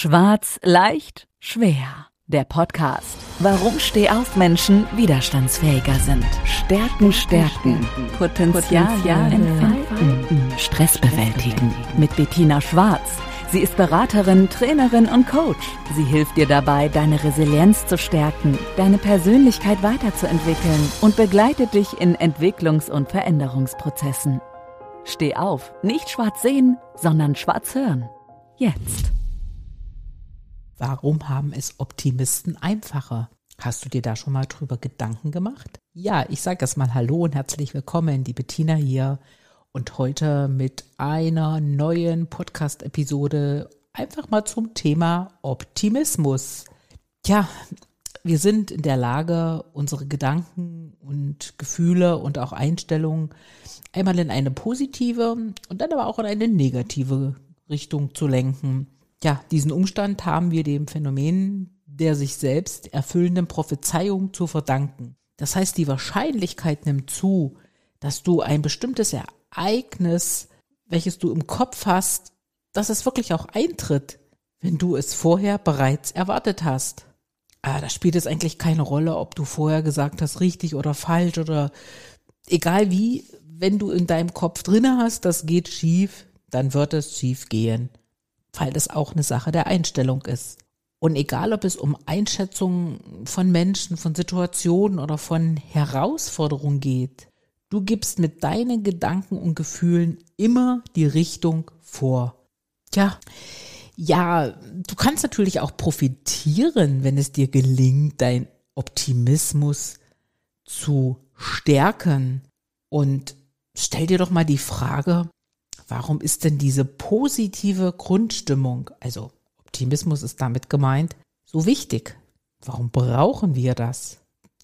Schwarz, leicht, schwer. Der Podcast. Warum Stehaufmenschen widerstandsfähiger sind. Stärken, stärken. Potenzial, entfalten. Stress bewältigen. Mit Bettina Schwarz. Sie ist Beraterin, Trainerin und Coach. Sie hilft dir dabei, deine Resilienz zu stärken, deine Persönlichkeit weiterzuentwickeln und begleitet dich in Entwicklungs- und Veränderungsprozessen. Steh auf, nicht schwarz sehen, sondern schwarz hören. Jetzt. Warum haben es Optimisten einfacher? Hast du dir da schon mal drüber Gedanken gemacht? Ja, ich sage erst mal Hallo und herzlich willkommen, die Bettina hier und heute mit einer neuen Podcast-Episode einfach mal zum Thema Optimismus. Tja, wir sind in der Lage, unsere Gedanken und Gefühle und auch Einstellungen einmal in eine positive und dann aber auch in eine negative Richtung zu lenken. Ja, diesen Umstand haben wir dem Phänomen der sich selbst erfüllenden Prophezeiung zu verdanken. Das heißt, die Wahrscheinlichkeit nimmt zu, dass du ein bestimmtes Ereignis, welches du im Kopf hast, dass es wirklich auch eintritt, wenn du es vorher bereits erwartet hast. Ah, da spielt es eigentlich keine Rolle, ob du vorher gesagt hast, richtig oder falsch oder egal wie, wenn du in deinem Kopf drinne hast, das geht schief, dann wird es schief gehen weil das auch eine Sache der Einstellung ist. Und egal, ob es um Einschätzungen von Menschen, von Situationen oder von Herausforderungen geht, du gibst mit deinen Gedanken und Gefühlen immer die Richtung vor. Tja, ja, du kannst natürlich auch profitieren, wenn es dir gelingt, dein Optimismus zu stärken. Und stell dir doch mal die Frage, Warum ist denn diese positive Grundstimmung, also Optimismus ist damit gemeint, so wichtig? Warum brauchen wir das?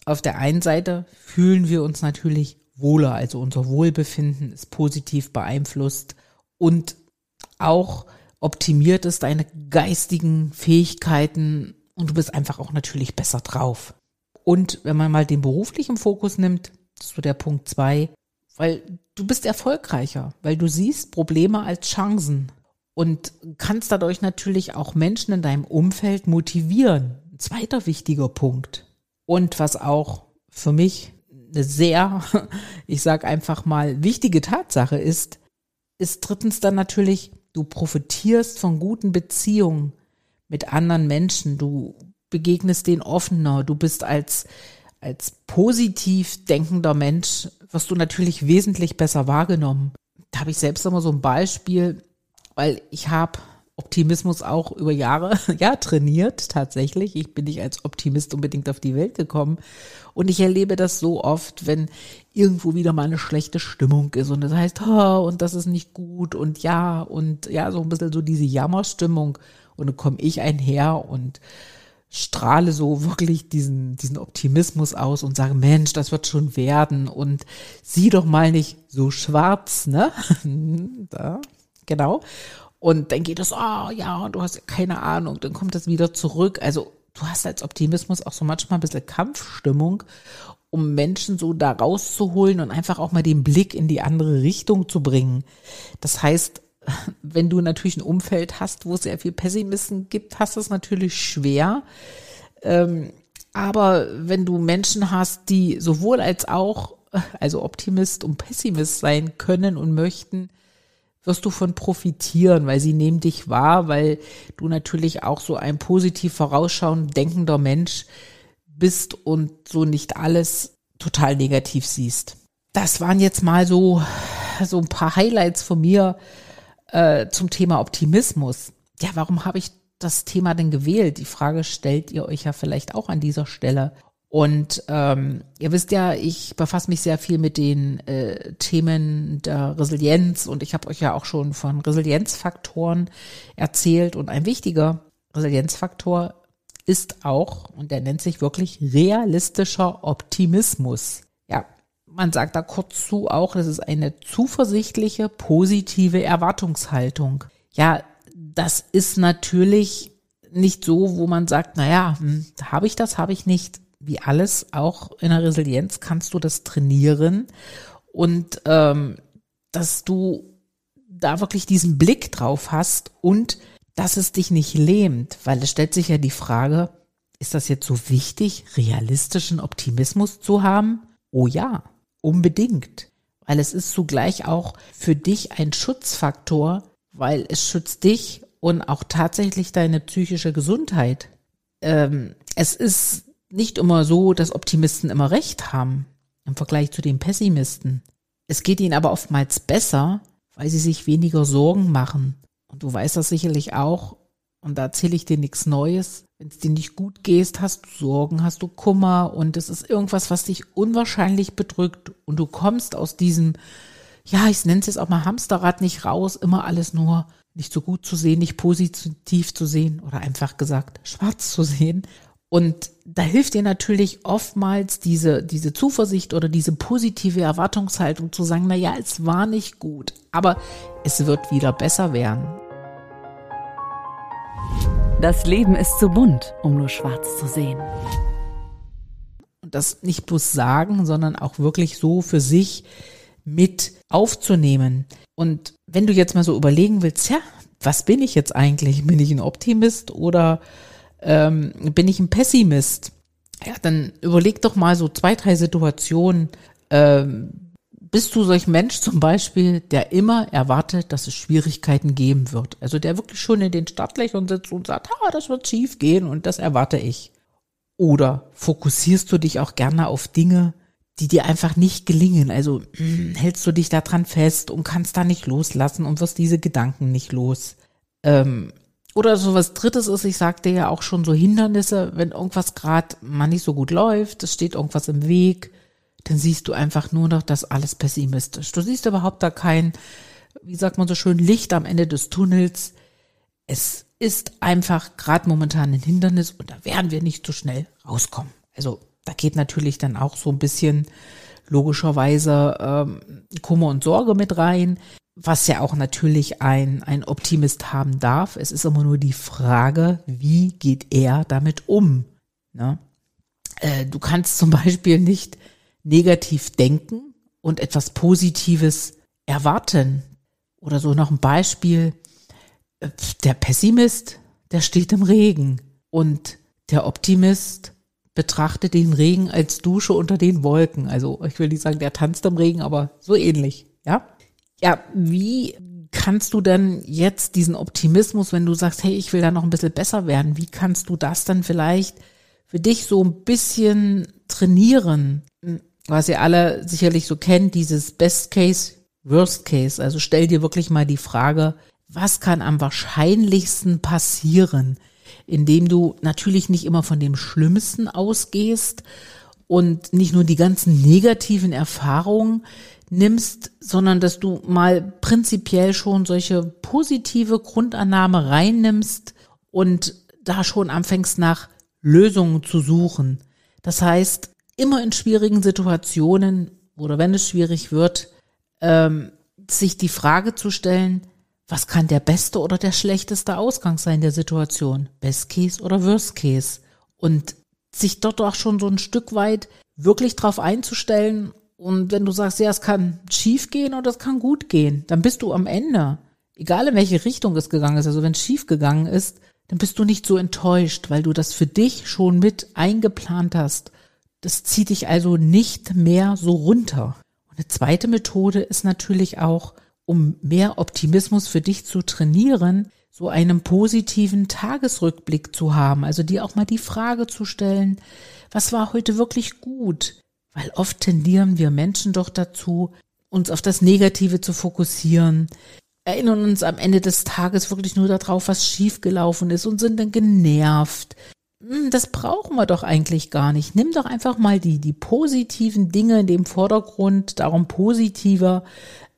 Auf der einen Seite fühlen wir uns natürlich wohler, also unser Wohlbefinden ist positiv beeinflusst und auch optimiert es deine geistigen Fähigkeiten und du bist einfach auch natürlich besser drauf. Und wenn man mal den beruflichen Fokus nimmt, ist so der Punkt zwei, weil du bist erfolgreicher, weil du siehst Probleme als Chancen und kannst dadurch natürlich auch Menschen in deinem Umfeld motivieren. Ein zweiter wichtiger Punkt. Und was auch für mich eine sehr, ich sag einfach mal, wichtige Tatsache ist, ist drittens dann natürlich, du profitierst von guten Beziehungen mit anderen Menschen, du begegnest denen offener, du bist als als positiv denkender Mensch wirst du natürlich wesentlich besser wahrgenommen. Da habe ich selbst immer so ein Beispiel, weil ich habe Optimismus auch über Jahre ja trainiert tatsächlich. Ich bin nicht als Optimist unbedingt auf die Welt gekommen und ich erlebe das so oft, wenn irgendwo wieder mal eine schlechte Stimmung ist und das heißt, oh, und das ist nicht gut und ja und ja so ein bisschen so diese Jammerstimmung und dann komme ich einher und strahle so wirklich diesen, diesen Optimismus aus und sage, Mensch, das wird schon werden und sieh doch mal nicht so schwarz, ne? da, genau. Und dann geht es, oh ja, du hast keine Ahnung, dann kommt das wieder zurück. Also du hast als Optimismus auch so manchmal ein bisschen Kampfstimmung, um Menschen so da rauszuholen und einfach auch mal den Blick in die andere Richtung zu bringen. Das heißt, wenn du natürlich ein Umfeld hast, wo es sehr viel Pessimisten gibt, hast du es natürlich schwer. Ähm, aber wenn du Menschen hast, die sowohl als auch, also Optimist und Pessimist sein können und möchten, wirst du von profitieren, weil sie nehmen dich wahr, weil du natürlich auch so ein positiv vorausschauend denkender Mensch bist und so nicht alles total negativ siehst. Das waren jetzt mal so, so ein paar Highlights von mir äh, zum Thema Optimismus. Ja, warum habe ich das Thema denn gewählt? Die Frage stellt ihr euch ja vielleicht auch an dieser Stelle. Und ähm, ihr wisst ja, ich befasse mich sehr viel mit den äh, Themen der Resilienz und ich habe euch ja auch schon von Resilienzfaktoren erzählt. Und ein wichtiger Resilienzfaktor ist auch, und der nennt sich wirklich realistischer Optimismus man sagt da kurz zu auch, das ist eine zuversichtliche, positive Erwartungshaltung. Ja, das ist natürlich nicht so, wo man sagt, naja, hm, habe ich das, habe ich nicht. Wie alles, auch in der Resilienz kannst du das trainieren und ähm, dass du da wirklich diesen Blick drauf hast und dass es dich nicht lähmt, weil es stellt sich ja die Frage, ist das jetzt so wichtig, realistischen Optimismus zu haben? Oh ja, unbedingt. Weil es ist zugleich auch für dich ein Schutzfaktor, weil es schützt dich und auch tatsächlich deine psychische Gesundheit. Ähm, es ist nicht immer so, dass Optimisten immer recht haben im Vergleich zu den Pessimisten. Es geht ihnen aber oftmals besser, weil sie sich weniger Sorgen machen. Und du weißt das sicherlich auch, und da erzähle ich dir nichts Neues. Wenn es dir nicht gut geht, hast du Sorgen, hast du Kummer und es ist irgendwas, was dich unwahrscheinlich bedrückt und du kommst aus diesem, ja, ich nenne es jetzt auch mal Hamsterrad nicht raus, immer alles nur nicht so gut zu sehen, nicht positiv zu sehen oder einfach gesagt schwarz zu sehen. Und da hilft dir natürlich oftmals diese, diese Zuversicht oder diese positive Erwartungshaltung zu sagen, na ja, es war nicht gut, aber es wird wieder besser werden. Das Leben ist zu bunt, um nur schwarz zu sehen. Und das nicht bloß sagen, sondern auch wirklich so für sich mit aufzunehmen. Und wenn du jetzt mal so überlegen willst, ja, was bin ich jetzt eigentlich? Bin ich ein Optimist oder ähm, bin ich ein Pessimist? Ja, dann überleg doch mal so zwei, drei Situationen, ähm, bist du solch Mensch zum Beispiel, der immer erwartet, dass es Schwierigkeiten geben wird? Also der wirklich schon in den Startlöchern sitzt und sagt, ah, das wird schief gehen und das erwarte ich. Oder fokussierst du dich auch gerne auf Dinge, die dir einfach nicht gelingen? Also mh, hm, hältst du dich da dran fest und kannst da nicht loslassen und wirst diese Gedanken nicht los? Ähm, oder so was Drittes ist, ich sagte ja auch schon so Hindernisse, wenn irgendwas gerade mal nicht so gut läuft, es steht irgendwas im Weg, dann siehst du einfach nur noch das alles pessimistisch. Du siehst überhaupt da kein, wie sagt man so schön, Licht am Ende des Tunnels. Es ist einfach gerade momentan ein Hindernis und da werden wir nicht so schnell rauskommen. Also da geht natürlich dann auch so ein bisschen logischerweise ähm, Kummer und Sorge mit rein, was ja auch natürlich ein, ein Optimist haben darf. Es ist immer nur die Frage, wie geht er damit um? Ne? Äh, du kannst zum Beispiel nicht negativ denken und etwas Positives erwarten. Oder so noch ein Beispiel. Der Pessimist, der steht im Regen und der Optimist betrachtet den Regen als Dusche unter den Wolken. Also ich will nicht sagen, der tanzt im Regen, aber so ähnlich, ja? Ja, wie kannst du denn jetzt diesen Optimismus, wenn du sagst, hey, ich will da noch ein bisschen besser werden, wie kannst du das dann vielleicht für dich so ein bisschen trainieren? Was ihr alle sicherlich so kennt, dieses Best Case, Worst Case. Also stell dir wirklich mal die Frage, was kann am wahrscheinlichsten passieren, indem du natürlich nicht immer von dem Schlimmsten ausgehst und nicht nur die ganzen negativen Erfahrungen nimmst, sondern dass du mal prinzipiell schon solche positive Grundannahme reinnimmst und da schon anfängst nach Lösungen zu suchen. Das heißt, immer in schwierigen Situationen oder wenn es schwierig wird, ähm, sich die Frage zu stellen, was kann der beste oder der schlechteste Ausgang sein der Situation? Best Case oder Worst Case? Und sich dort auch schon so ein Stück weit wirklich drauf einzustellen. Und wenn du sagst, ja, es kann schief gehen oder es kann gut gehen, dann bist du am Ende, egal in welche Richtung es gegangen ist, also wenn es schief gegangen ist, dann bist du nicht so enttäuscht, weil du das für dich schon mit eingeplant hast das zieht dich also nicht mehr so runter. Und eine zweite Methode ist natürlich auch, um mehr Optimismus für dich zu trainieren, so einen positiven Tagesrückblick zu haben. Also dir auch mal die Frage zu stellen, was war heute wirklich gut? Weil oft tendieren wir Menschen doch dazu, uns auf das Negative zu fokussieren, erinnern uns am Ende des Tages wirklich nur darauf, was schiefgelaufen ist und sind dann genervt, das brauchen wir doch eigentlich gar nicht. Nimm doch einfach mal die, die positiven Dinge in dem Vordergrund, darum positiver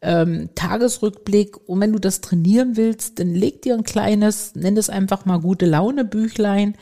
ähm, Tagesrückblick. Und wenn du das trainieren willst, dann leg dir ein kleines, nenn es einfach mal gute Laune Büchlein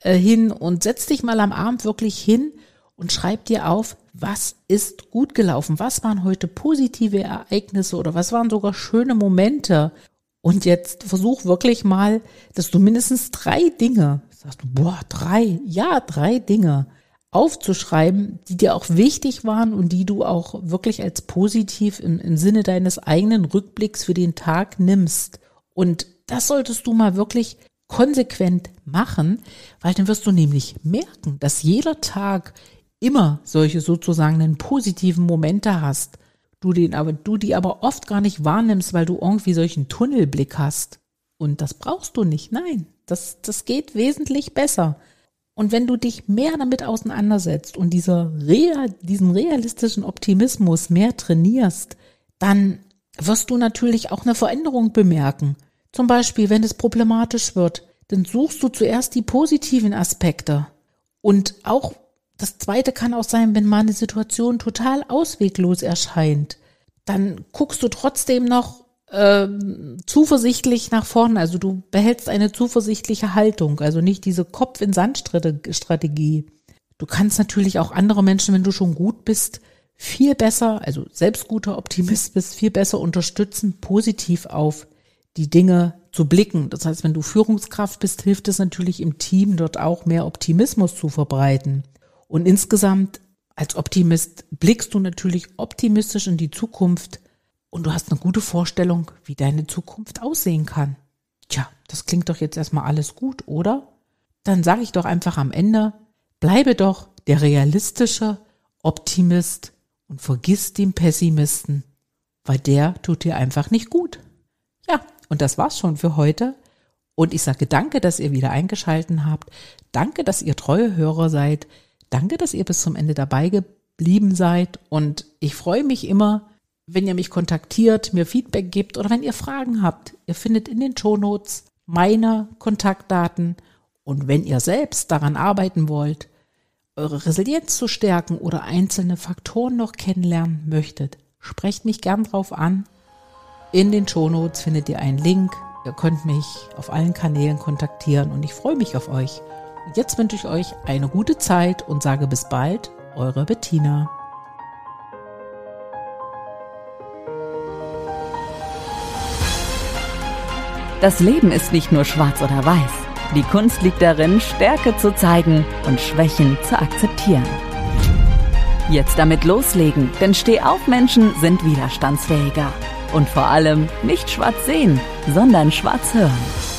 äh, hin und setz dich mal am Abend wirklich hin und schreib dir auf, was ist gut gelaufen, was waren heute positive Ereignisse oder was waren sogar schöne Momente. Und jetzt versuch wirklich mal, dass du mindestens drei Dinge sagst du, boah, drei, ja, drei Dinge aufzuschreiben, die dir auch wichtig waren und die du auch wirklich als positiv im, im Sinne deines eigenen Rückblicks für den Tag nimmst. Und das solltest du mal wirklich konsequent machen, weil dann wirst du nämlich merken, dass jeder Tag immer solche sozusagen positiven Momente hast. Du den aber, du die aber oft gar nicht wahrnimmst, weil du irgendwie solchen Tunnelblick hast. Und das brauchst du nicht. Nein, das, das geht wesentlich besser. Und wenn du dich mehr damit auseinandersetzt und dieser Real, diesen realistischen Optimismus mehr trainierst, dann wirst du natürlich auch eine Veränderung bemerken. Zum Beispiel, wenn es problematisch wird, dann suchst du zuerst die positiven Aspekte. Und auch das zweite kann auch sein, wenn mal eine Situation total ausweglos erscheint, dann guckst du trotzdem noch äh, zuversichtlich nach vorne. Also du behältst eine zuversichtliche Haltung, also nicht diese Kopf in Sand Strategie. Du kannst natürlich auch andere Menschen, wenn du schon gut bist, viel besser, also selbst guter Optimist bist, viel besser unterstützen, positiv auf die Dinge zu blicken. Das heißt, wenn du Führungskraft bist, hilft es natürlich im Team dort auch mehr Optimismus zu verbreiten. Und insgesamt als Optimist blickst du natürlich optimistisch in die Zukunft und du hast eine gute Vorstellung, wie deine Zukunft aussehen kann. Tja, das klingt doch jetzt erstmal alles gut, oder? Dann sage ich doch einfach am Ende, bleibe doch der realistische Optimist und vergiss den Pessimisten, weil der tut dir einfach nicht gut. Ja, und das war's schon für heute. Und ich sage danke, dass ihr wieder eingeschalten habt. Danke, dass ihr treue Hörer seid. Danke, dass ihr bis zum Ende dabei geblieben seid. Und ich freue mich immer, wenn ihr mich kontaktiert, mir Feedback gibt oder wenn ihr Fragen habt. Ihr findet in den Show Notes meine Kontaktdaten und wenn ihr selbst daran arbeiten wollt, eure Resilienz zu stärken oder einzelne Faktoren noch kennenlernen möchtet, sprecht mich gern drauf an. In den Show Notes findet ihr einen Link. Ihr könnt mich auf allen Kanälen kontaktieren und ich freue mich auf euch. Und jetzt wünsche ich euch eine gute Zeit und sage bis bald, eure Bettina. Das Leben ist nicht nur schwarz oder weiß. Die Kunst liegt darin, Stärke zu zeigen und Schwächen zu akzeptieren. Jetzt damit loslegen, denn Stehaufmenschen sind widerstandsfähiger. Und vor allem nicht schwarz sehen, sondern schwarz hören.